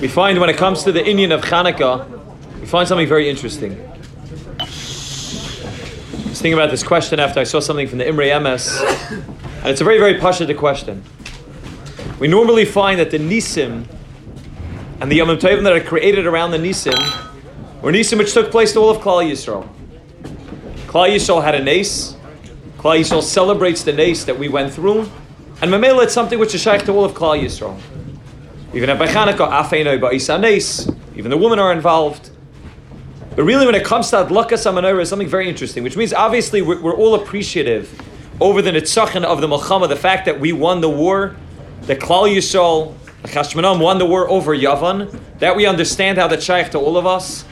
we find when it comes to the inyan of Hanukkah, we find something very interesting. I was thinking about this question after I saw something from the Imre Emes, and it's a very, very passionate question. We normally find that the Nisim and the Yom Tovim that are created around the Nisim were Nisim which took place to all of Klal Yisrael. Klal Yisrael had a nace. Klal Yisrael celebrates the nace that we went through, and Mamela it's something which is shaykh to all of Klal Yisrael. Even at Bachanaka, Afeino Ba'isanes, even the women are involved. But really, when it comes to Adlakas Amanora, is something very interesting, which means obviously we're, we're all appreciative over the Nitzachim of the Milchama, the fact that we won the war, that Klal Yisrael, Chashmanam won the war over Yavan, that we understand how that shaykh to all of us,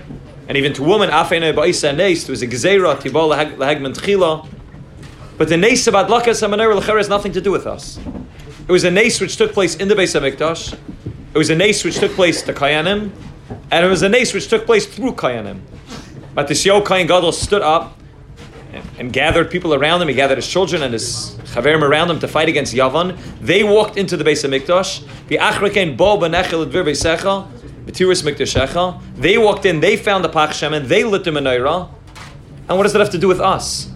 and even to women, Afeino Ba'isanes, it was a Gezerah, Tibal Lahagman Tchila. But the Nes of Adlakas Amanora has nothing to do with us. It was a Nes which took place in the Beis HaMikdash, it was a nace which took place to Kayanim, and it was a nace which took place through Kayanim. But the Shio Kayan Gadol stood up and, and, gathered people around him. He gathered his children and his chaverim around him to fight against Yavan. They walked into the Beis HaMikdash. They walked in, they found the Pach Shemen, they lit the menorah. And what does that have to do with us?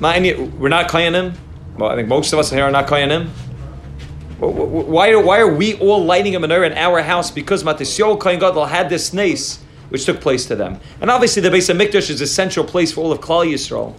We're not Kayanim. Well, I think most of us here are not Kayanim. Why, why are we all lighting a menorah in our house? Because Matisyo Kohen Gadol had this nace which took place to them. And obviously the Beis HaMikdash is a central place for all of Klal Yisrael.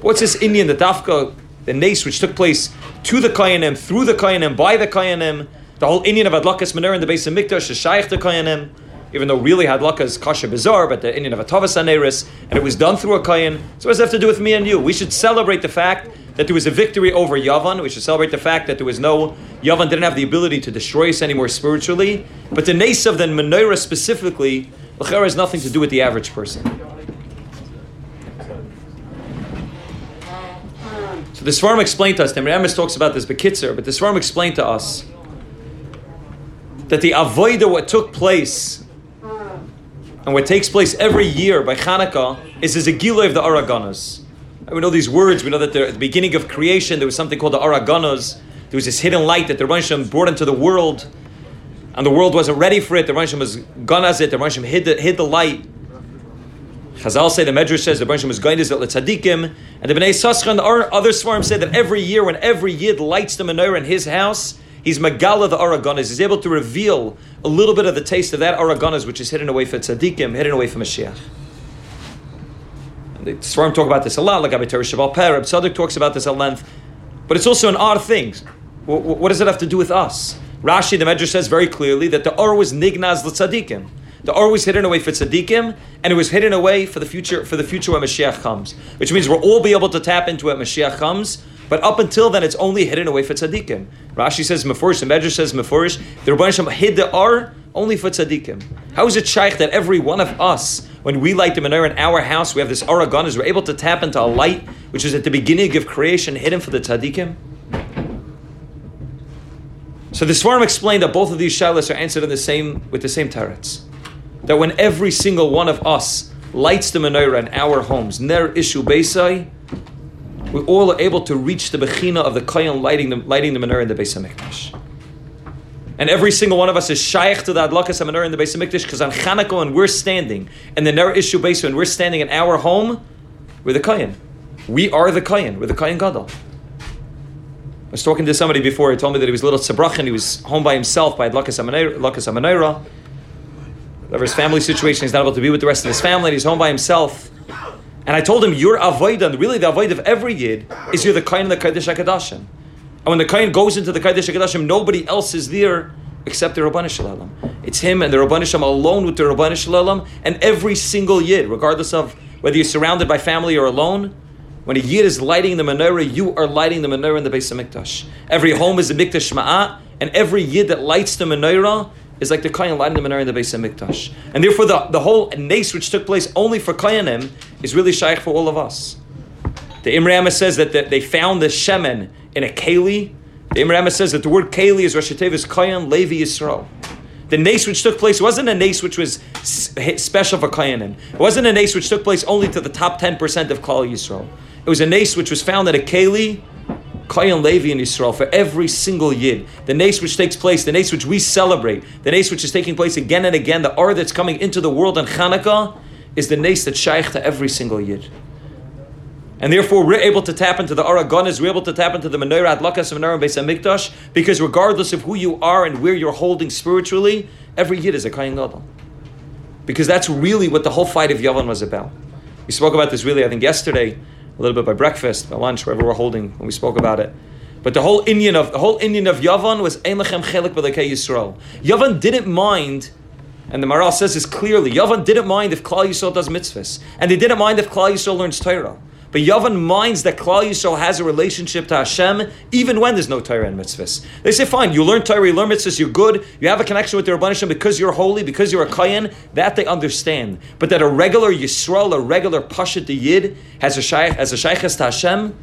What's this inyan, the Dafka, the nace which took place to the Kayanim, through the Kayanim, by the Kayanim, the whole inyan of Adlakas Menorah in the Beis HaMikdash is Shaykh to Kayanim, even though really Hadlaka is Kasha Bizarre, but the inyan of Atavas Aneris, and it was done through a Kayan. So what does it have to do with me and you? We should celebrate the fact that there was a victory over Yavan. We should celebrate the fact that there was no Yavan didn't have the ability to destroy us anymore spiritually. But the nace of the menorah specifically, Lachera has nothing to do with the average person. So the Svarm explained to us, Amos talks about this Bekitzer, but the Svarm explained to us that the Avoida, what took place and what takes place every year by Hanukkah is the Zegila of the Araganas. We know these words. We know that at the beginning of creation there was something called the Araganas. There was this hidden light that the Rebbeinu brought into the world, and the world wasn't ready for it. The Rebbeinu was gone as it. The Rebbeinu hid the, hid the light. Chazal say the Medrash says the Rebbeinu was going to tzaddikim, and the Bnei Sascha and the other Svarim say that every year when every Yid lights the menorah in his house, he's Megala the Araganas. He's able to reveal a little bit of the taste of that Araganas, which is hidden away for tzaddikim, hidden away from Mashiach. The Svarim talk about this a lot, like Abitari Shabbal Per, Reb Tzadok talks about this at length. But it's also an odd thing. What, what does it have to do with us? Rashi, the Medrash says very clearly that the Or was nignaz l'tzadikim. The Or was hidden away for tzaddikim, and it was hidden away for the future for the future when Mashiach comes. Which means we'll all be able to tap into it when Mashiach comes. But up until then, it's only hidden away for tzaddikim. Rashi says mefurish, the Medrash says mefurish. The Rebbeinu hid the Or only for tzaddikim. How is it shaykh that every one of us when we light the menorah in our house, we have this aragon, is we're able to tap into a light which is at the beginning of creation, hidden for the tzaddikim. So the Svarim explained that both of these shilas are answered in the same with the same tarets. That when every single one of us lights the menorah in our homes, ner ishu beisai, we all are able to reach the bechina of the kohen lighting the, lighting the menorah in the Beis Hamikdash. And every single one of us is shaykh to the Adlakas HaMenorah in the Beis Hamikdash because on Chanukah when we're standing and the Ner issue base when we're standing in our home, we're the Kayan. We are the Kayan. We're the Kayan Gadol. I was talking to somebody before. He told me that he was a little tzabrachin. He was home by himself by Adlakas HaMenorah. Whatever his family situation, he's not able to be with the rest of his family. He's home by himself. And I told him, your avodah, really the avodah of every yid, is you're the kain of the Kodesh HaKadoshim. And when the Kain goes into the Kodesh HaKadoshim, nobody else is there except the Rabbanu Shalom. It's him and the Rabbanu alone with the Rabbanu Shalom and every single Yid, regardless of whether you're surrounded by family or alone. When a Yid is lighting the menorah, you are lighting the menorah in the Beis Hamikdash. Every home is a Mikdash Ma'at, and every Yid that lights the menorah is like the Kayan lighting the menorah in the Beis Hamikdash. And therefore, the, the whole nace which took place only for Kayanim is really shaykh for all of us. The Imre says that the, they found the Shemen in a Keli. The Imre says that the word Keli is Rosh Tevis Kayan Levi Yisrael. The nace which took place wasn't a nace which was special for Kayanim. It wasn't a nace which took place only to the top 10% of Klal Yisrael. It was a nace which was found at a Keli Kayan Levi in Israel, for every single Yid, the nace which takes place, the nace which we celebrate, the nace which is taking place again and again, the R that's coming into the world on Hanukkah, is the nace that's shaykh to every single Yid. And therefore, we're able to tap into the Aragonas, we're able to tap into the Menorah, Adlakas of Menorah, Beis HaMikdash, because regardless of who you are and where you're holding spiritually, every Yid is a Kayan Gadol. Because that's really what the whole fight of Yavan was about. We spoke about this really, I think, yesterday, a little bit by breakfast, by lunch, wherever we're holding, when we spoke about it. But the whole inyan of the whole inyan of Yavan was Ein Lechem Chelik Yisrael. Yavan didn't mind and the Maharal says this clearly. Yavan didn't mind if Klal Yisrael does mitzvahs, and they didn't mind if Klal Yisrael learns Torah. But Yavan minds that Klal Yisrael has a relationship to Hashem even when there's no Torah and mitzvahs. They say, fine, you learn Torah, you learn mitzvahs, you're good, you have a connection with the Rabban because you're holy, because you're a Kayan, that they understand. But that a regular Yisrael, a regular Pashat Yid, has a shaykh, has a shaykhs to Hashem,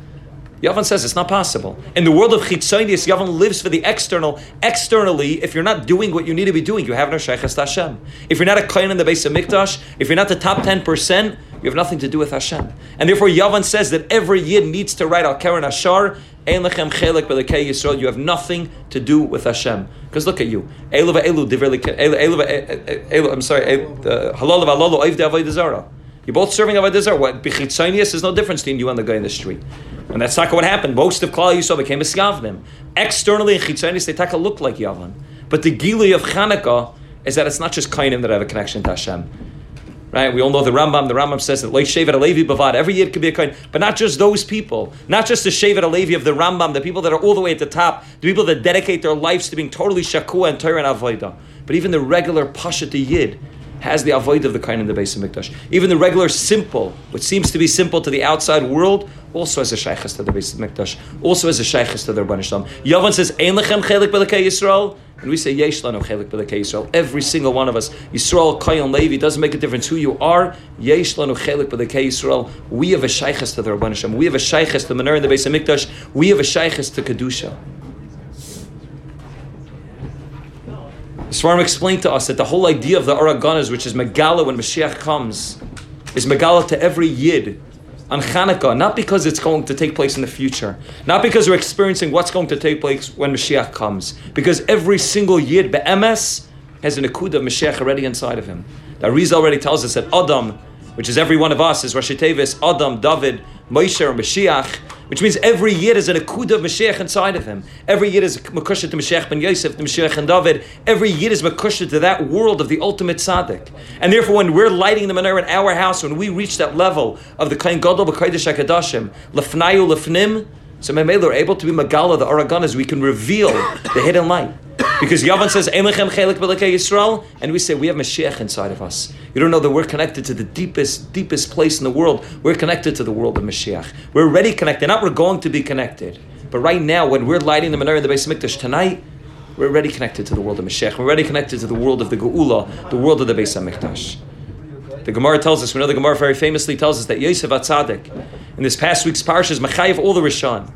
Yavan says it's not possible. In the world of Chitzonius, Yavan lives for the external. Externally, if you're not doing what you need to be doing, you have no Sheikhas Hashem. If you're not a kohen in the Beis HaMikdash, if you're not the top 10%, you have nothing to do with Hashem. And therefore, Yavan says that every Yid needs to write Al Karen Ashar, Ein Lechem Chelek Belekei Yisrael. You have nothing to do with Hashem. Because look at you. I'm sorry. You're both serving Avodah. What? Bichitzonius is no difference between you and the guy in the street. And that's not what happened. Most of Klal Yisrael became a Skavnim. Externally in Chitzonius, they take a look like Yavan. But the Gili of Chanukah is that it's not just Kainim that have a connection to Hashem. Right? We all know the Rambam. The Rambam says that Shevet Alevi Bavad, every year could be a kind, but not just those people, not just the Shevet Alevi of the Rambam, the people that are all the way at the top, the people that dedicate their lives to being totally Shakua and Torah and Avodah. But even the regular Pashat Yid has the avoid of the kind in the Beis HaMikdash. Even the regular simple, which seems to be simple to the outside world, also has a shaykhs to the Beis HaMikdash, also has a shaykhs to the Rabban Shalom. Yavan says, Ein lechem chelik b'lekei Yisrael, and we say, Yesh lanu chelik b'lekei Yisrael. Every single one of us, Yisrael, Kayan, Levi, doesn't make a difference who you are, Yesh lanu chelik b'lekei Yisrael. We have a shaykhs to the Rabban Shalom. We have a shaykhs to the Menorah in the Beis HaMikdash. We have a shaykhs to Kedusha. Svarim explained to us that the whole idea of the Araganas, which is Megala when Mashiach comes, is Megala to every Yid on Chanukah, not because it's going to take place in the future, not because we're experiencing what's going to take place when Mashiach comes, because every single Yid, Be'emes, has an Akud of Mashiach already inside of him. The Arizal already tells us that Adam, which is every one of us, is Rashi Tevis, Adam, David, Moshe, or Mashiach, which means every year is an akuda of Mashiach inside of him. Every year is makusha to Mashiach ben Yosef, to Mashiach and David. Every year is makusha to that world of the ultimate tzaddik. And therefore, when we're lighting the menorah in our house, when we reach that level of the kain gadol b'kodesh hakadashim, lefnayu lefnim, so Memela are able to be Magala, the Araganas, we can reveal the hidden light. Because Yavan says, Yisrael, and we say we have Mashiach inside of us. You don't know that we're connected to the deepest, deepest place in the world. We're connected to the world of Mashiach. We're already connected, not we're going to be connected. But right now, when we're lighting the menorah in the of Mikdash tonight, we're already connected to the world of Mashiach. We're already connected to the world of the Geula, the world of the of Mikdash. The Gemara tells us, we know the Gemara very famously tells us that Yosef Atzadik, in this past week's parsha, is Machayev all the Rishon.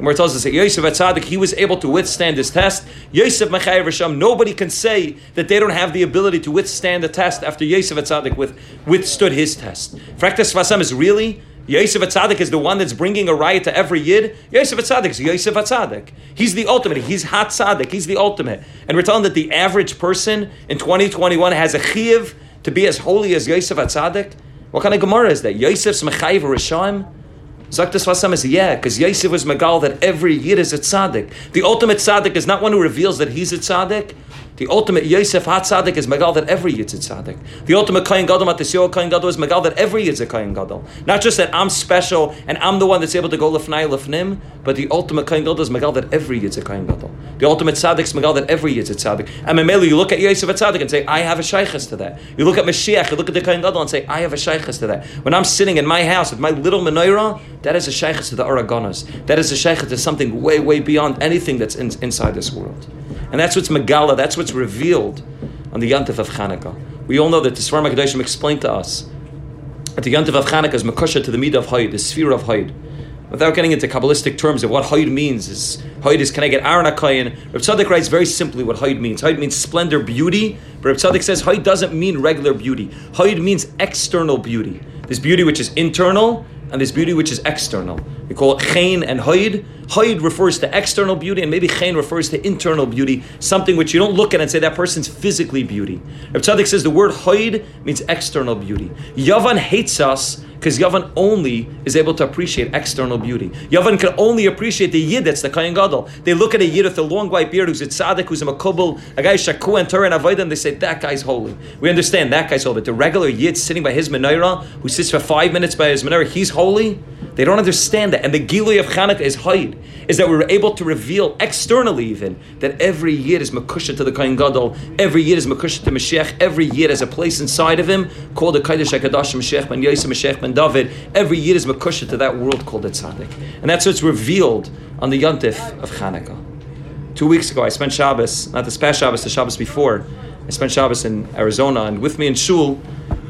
The Gemara tells us that Yosef Atzadik, he was able to withstand this test. Yosef Machayev Rishon, nobody can say that they don't have the ability to withstand the test after Yosef Atzadik with, withstood his test. Fraktas Vasam is really Yosef Atzadik is the one that's bringing a riot to every yid. Yosef Atzadik is Yosef Atzadik. He's the ultimate. He's Hat Tzadik. He's the ultimate. And we're telling that the average person in 2021 has a chiv to be as holy as Yosef Atzadik? What kind of Gemara is that? Yosef's Mechayiv Rishayim? Zaktas Vasam is yeah, because Yosef was Megal that every year is a tzaddik. The ultimate tzaddik is not one who reveals that he's a tzaddik, the ultimate Yosef HaTzadik is Megal that every Yid's a Tzadik. The ultimate Kain Gadol Matisyo Kain Gadol is Megal that every Yid's a Gadol. Not just that I'm special and I'm the one that's able to go Lefnai Lefnim, but the ultimate Kain Gadol is Megal that every Yid's a Gadol. The ultimate Tzadik is Megal that every Yid's a Tzadik. And Memeli, you look at Yosef Tzadik and say, I have a Shaykhis to that. You look at Mashiach, you look at the Kain Gadol and say, I have a Shaykhis to that. When I'm sitting in my house with my little menorah, that is a Shaykhis to the Aragonas. That is a Shaykhis to something way, way beyond anything that's in, inside this world. And that's what's Megala, that's what's revealed on the Yantif of Chanukah. We all know that the Svarim HaKadoshim explained to us that the Yantif of Chanukah is Makosha to the Midah of Hayd, the sphere of Hayd. Without getting into Kabbalistic terms of what Hayd means, is Hayd is can I get Aaron Akayan? Reb Tzadok writes very simply what Hayd means. Hayd means splendor, beauty, but Reb Tzadok says Hayd doesn't mean regular beauty. Hayd means external beauty. This beauty which is internal and this beauty which is external. We call it chen and hoid. Hoid refers to external beauty, and maybe chen refers to internal beauty, something which you don't look at and say that person's physically beauty. Reb Tzadok says the word hoid means external beauty. Yavan hates us because Yavan only is able to appreciate external beauty. Yavan can only appreciate the Yid that's the Kayan Gadol. They look at a Yid with a long white beard who's a tzaddik, who's a makubal, a guy shaku and Torah and avodah, and they say that guy's holy. We understand that guy's holy, but the regular Yid sitting by his menorah, who sits for five minutes by his menorah, he's holy. They don't understand that. And the Gilui of Chanukah is Haid, is that we're able to reveal externally even that every year is Makusha to the Kain Gadol, every year is Makusha to Mashiach, every year has a place inside of him called the Kaidash HaKadosh Mashiach Ben Yosef Mashiach Ben David. Every year is Makusha to that world called the Tzaddik. And that's what's revealed on the Yontif of Chanukah. Two weeks ago, I spent Shabbos, not this past Shabbos, the Shabbos before, I spent Shabbos in Arizona, and with me in Shul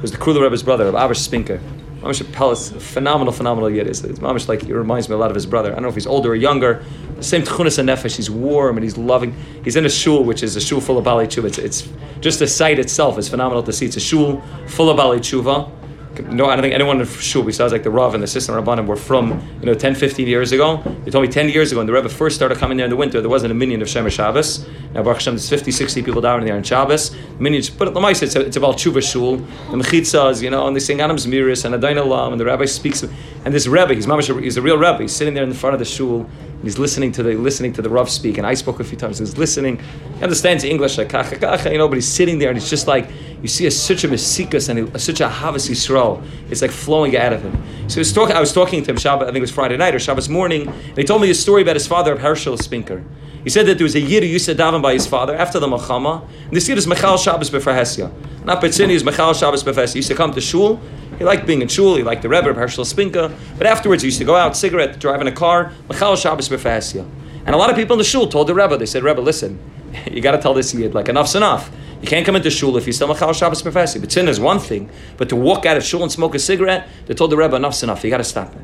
was the Kruler Rebbe's brother, Avish Spinka. Mamish Pelis, phenomenal, phenomenal yid. It's, it's Mamish like he reminds me a lot of his brother. I don't know if he's older or younger. The same tchunas and nefesh. He's warm and he's loving. He's in a shul, which is a shul full of bali tshuva. It's, it's just the site itself is phenomenal to see. It's a shul full of bali tshuva. No, I don't think anyone in shul besides like the Rav and the Assistant Rabbanim were from you know 10, 15 years ago. They told me 10 years ago when the Rebbe first started coming there in the winter, there wasn't a minion of Shemesh Shabbos. Now Baruch Hashem, there's 50, 60 people down there in Shabbos. Minions, but the mice, it's, it's about tshuva shul. The mechitzas, you know, and they sing Adam's Miris and Adain Olam, and the Rabbi speaks. And this Rebbe, he's mamash, he's a real Rebbe. He's sitting there in the front of the shul. He's listening to the listening to the Rav speak, and I spoke a few times. He's listening. He understands English like kacha kacha, you know, but he's sitting there and it's just like you see a, such a mesikas and a, such a havas yisrael. It's like flowing out of him. So was talking. I was talking to him Shabbat. I think it was Friday night or Shabbos morning, and he told me a story about his father, Herschel Spinka. He said that there was a yid who used to daven by his father after the Machama. And this yid is Michal Shabbos Befrahesia. Not Betzini, is Michal Shabbos Befrahesia. He used to come to shul. He liked being in shul. He liked the Rebbe Herschel Spinka. But afterwards, he used to go out, cigarette, driving a car. Michal Shabbos Befrahesia. And a lot of people in the shul told the Rebbe, they said, Rebbe, listen, you got to tell this yid, like, enough's enough. You can't come into shul if you still Machal Shabbos Befrahesia. But sin is one thing. But to walk out of shul and smoke a cigarette, they told the Rebbe, enough's enough. You got to stop it.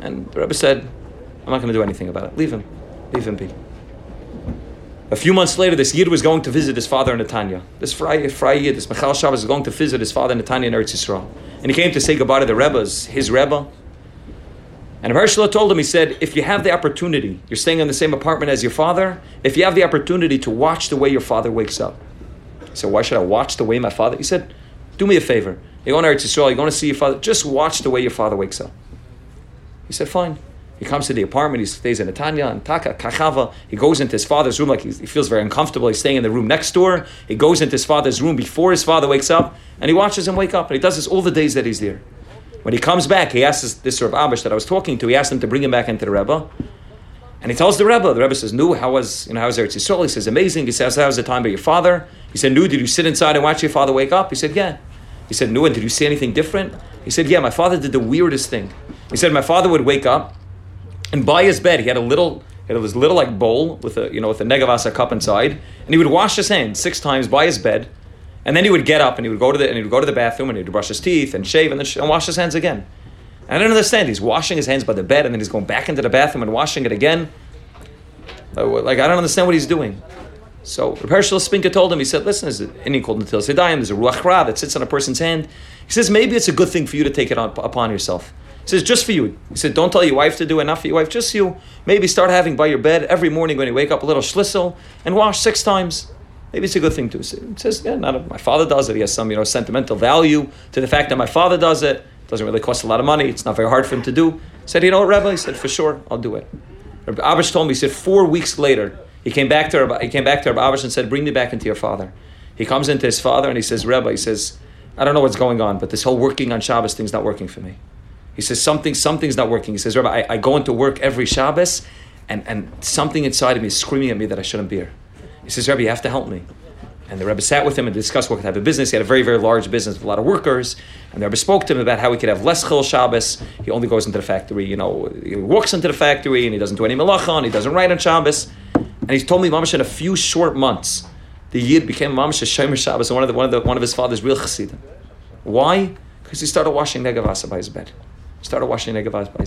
And the Rebbe said, I'm not going to do anything about it. Leave him. Leave him be. A few months later, this Yid was going to visit his father in Netanya. This Friday, Yid, this Michal Shabbos, was going to visit his father in Netanya in Eretz Yisrael. And he came to say goodbye to the Rebbe's, his Rebbe. And Hershela told him, he said, if you have the opportunity, you're staying in the same apartment as your father, if you have the opportunity to watch the way your father wakes up. He said, why should I watch the way my father? He said, do me a favor. You're going to Eretz Yisrael, you're going to see your father, just watch the way your father wakes up. He said, fine. He comes to the apartment, he stays in Netanya and Taka, Kachava. He goes into his father's room like he feels very uncomfortable. He's staying in the room next door. He goes into his father's room before his father wakes up and he watches him wake up. And he does this all the days that he's there. When he comes back, he asks this, of Abish that I was talking to, he asks him to bring him back into the Rebbe. And he tells the Rebbe, the Rebbe says, Nu, how was, you know, how was Eretz Yisrael? He says, amazing. He says, how was the time by your father? He said, Nu, did you sit inside and watch your father wake up? He said, yeah. He said, Nu, and did you see anything different? He said, yeah, my father did the weirdest thing. He said, my father would wake up and by his bed, he had a little, it was little like bowl with a, you know, with a negavasa cup inside, and he would wash his hands six times by his bed, and then he would get up and he would go to the, and he would go to the bathroom and he would brush his teeth and shave and then sh- and wash his hands again. And I don't understand. He's washing his hands by the bed and then he's going back into the bathroom and washing it again. Uh, like I don't understand what he's doing. So Reb Hershel Spinka told him, he said, listen, there's an inyan called Natil Sedayim, there's a Ruach Ra that sits on a person's hand. He says, maybe it's a good thing for you to take it on, upon yourself. Says, just for you. He said, don't tell your wife to do not for your wife, just you. Maybe start having by your bed every morning when you wake up a little schlissel and wash six times. Maybe it's a good thing to. say. He says, yeah, not a, my father does it. He has some, you know, sentimental value to the fact that my father does it. It doesn't really cost a lot of money. It's not very hard for him to do. He said, you know what, Rebbe? He said, for sure, I'll do it. Rabbi Abish told me, he said, four weeks later, he came back to Rabbi, he came back to Rabbi Abish and said, bring me back into your father. He comes into his father and he says, Rebbe, he says, I don't know what's going on, but this whole working on Shabbos thing's not working for me. He says, something, something's not working. He says, Rebbe, I, I go into work every Shabbos and, and something inside of me is screaming at me that I shouldn't be here. He says, Rebbe, you have to help me. And the Rebbe sat with him and discussed what type of business. He had a very, very large business with a lot of workers. And the Rebbe spoke to him about how he could have less chil Shabbos. He only goes into the factory, you know, he walks into the factory and he doesn't do any malacha and he doesn't write on Shabbos. And he told me, Mamash, in a few short months, the Yid became Mamash Shomer Shabbos, one of, the, one, of the, one of his father's real chassidim. Why? Because he started washing negavasa by his bed. Started washing negavasa by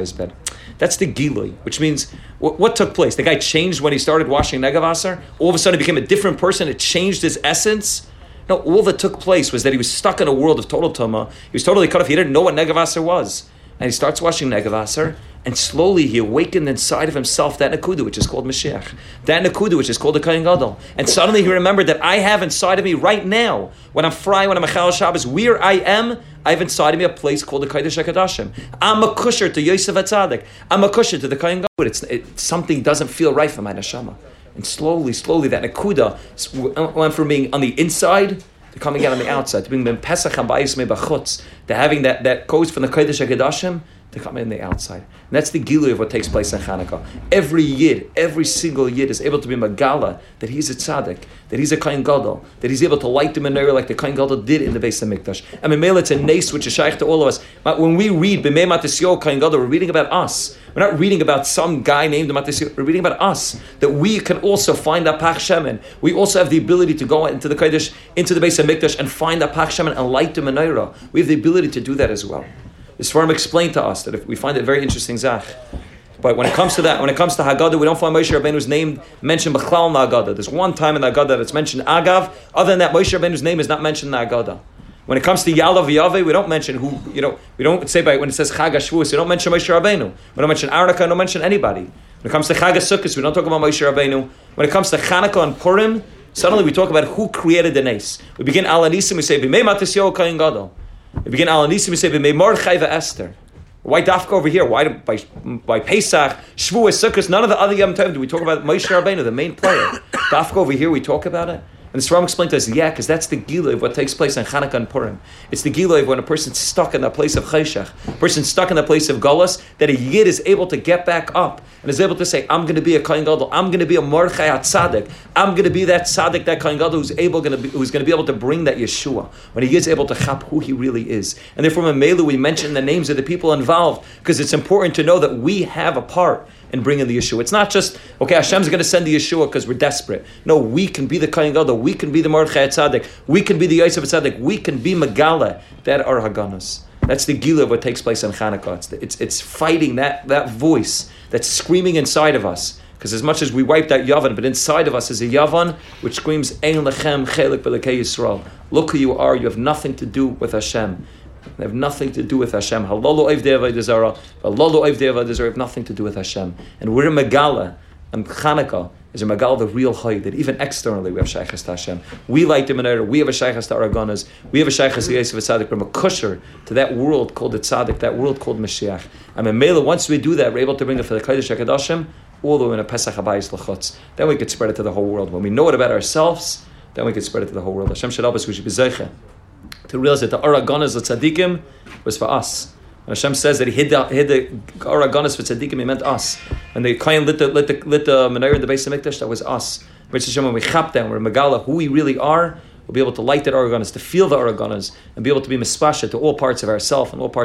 his, his uh, bed. That's the gilui, which means what, what, took place? The guy changed when he started washing negavasa. All of a sudden, he became a different person. It changed his essence. No, all that took place was that he was stuck in a world of total tuma. He was totally cut off. He didn't know what negavasa was. and he starts washing Negavaser, and slowly he awakened inside of himself that Nakuda, which is called Mashiach. That Nakuda, which is called the Kohen Gadol. And suddenly he remembered that I have inside of me right now, when I'm frying, when I'm a Chal Shabbos, where I am, I have inside of me a place called the Kodesh HaKadoshim. I'm a kusher to Yosef Atzadik. I'm a kusher to the Kohen Gadol. It's, it, something doesn't feel right for my neshama. And slowly, slowly, that Nakuda uh, went from being on the inside to coming out on the outside, to being Pesach and Ba'is to having that, that goes from the Kodesh HaKadoshim to come in the outside. And that's the gilu of what takes place in Hanukkah. Every yid, every single yid is able to be magala that he's a tzaddik, that he's a kain gadol, that he's able to light the menorah like the kain gadol did in the Beis HaMikdash. And Memela, it's a nace which is shaykh to all of us. But when we read b'mei matisyo kain gadol, we're reading about us. We're not reading about some guy named Matisyo. We're reading about us that we can also find that pach shemen. We also have the ability to go into the kodesh, into the Beis HaMikdash, and find that pach shemen and light the menorah. We have the ability to do that as well. The Svarim explained to us that if we find it very interesting, Zach. But when it comes to that, when it comes to Haggadah, we don't find Moshe Rabbeinu's name mentioned Bechlal in the Haggadah. There's one time in the Haggadah that's mentioned Agav. Other than that, Moshe Rabbeinu's name is not mentioned in the Haggadah. When it comes to Yalav Yave, we don't mention who, you know, we don't say by when it says Chag we don't mention Moshe Rabbeinu. We don't mention Aronah, we don't mention anybody. When it comes to Chag HaSukkos, we don't talk about Moshe Rabbeinu. When it comes to Chanukah and Purim, suddenly we talk about who created the Nace. We begin Alanisim, we say, B'mei Matis Yo Kain Gadol. We begin Alanisim, we say, Esther. Why Dafka over here? Why by by Pesach, Shavuos, Sukkot? None of the other Yom Tov do we talk about Moshe Rabbeinu, the main player. Dafka over here, we talk about it. And the Sram explained to us, yeah, because that's the gila of what takes place in Hanukkah and Purim. It's the gila of when a person's stuck in that place of chayshach, a person's stuck in that place of galus, that a yid is able to get back up and is able to say, I'm going to be a kohen gadol, I'm going to be a mordechai tzaddik, I'm going to be that tzaddik, that kohen gadol who's able going to be, who's going to be able to bring that Yeshua when he is able to chap who he really is. And therefore, in Melu, we mention the names of the people involved because it's important to know that we have a part and bring in the Yeshua. It's not just, okay, Hashem's going to send the Yeshua because we're desperate. No, we can be the Kohen Gadol, we can be the Mordechai Tzaddik, we can be the Yosef Tzaddik, we can be Megala. That are Haganas. That's the Gila of what takes place in Hanukkah. It's, it's, it's fighting that, that voice that's screaming inside of us. Because as much as we wipe that Yavan, but inside of us is a Yavan which screams, Ein lechem chelik Yisrael. Look who you are, you have nothing to do with Hashem. They have nothing to do with Hashem. Halalu Avodah Halalu Avodah have nothing to do with Hashem. And we're in Megala, and Chanukah is a Megala, the real Chay, that even externally we have Shaykhas to Hashem. We like the Menorah, we have a Shaykhas to Aragonas, we have a Shaykhas to Yosef Tzaddik, from a kusher to that world called the Tzaddik, that world called Mashiach. And Mela, once we do that, we're able to bring it for the Kodesh HaKadoshim, all the way in a Pesach Habayis Lachutz. Then we could spread it to the whole world. When we know it about ourselves, then we could spread it to the whole world. Hashem Shalabas, we should be to realize that the Aragonas of Tzaddikim was for us. And Hashem says that he hid the, hid the Aragonas for Tzaddikim, he meant us. And the Kayan lit the, lit the, lit the Menorah in the Beis HaMikdash, that was us. Hashem, when we chap them, we're Megala, who we really are, we'll be able to light that Aragonas, to feel the Aragonas, and be able to be mispasha to all parts of ourself and all parts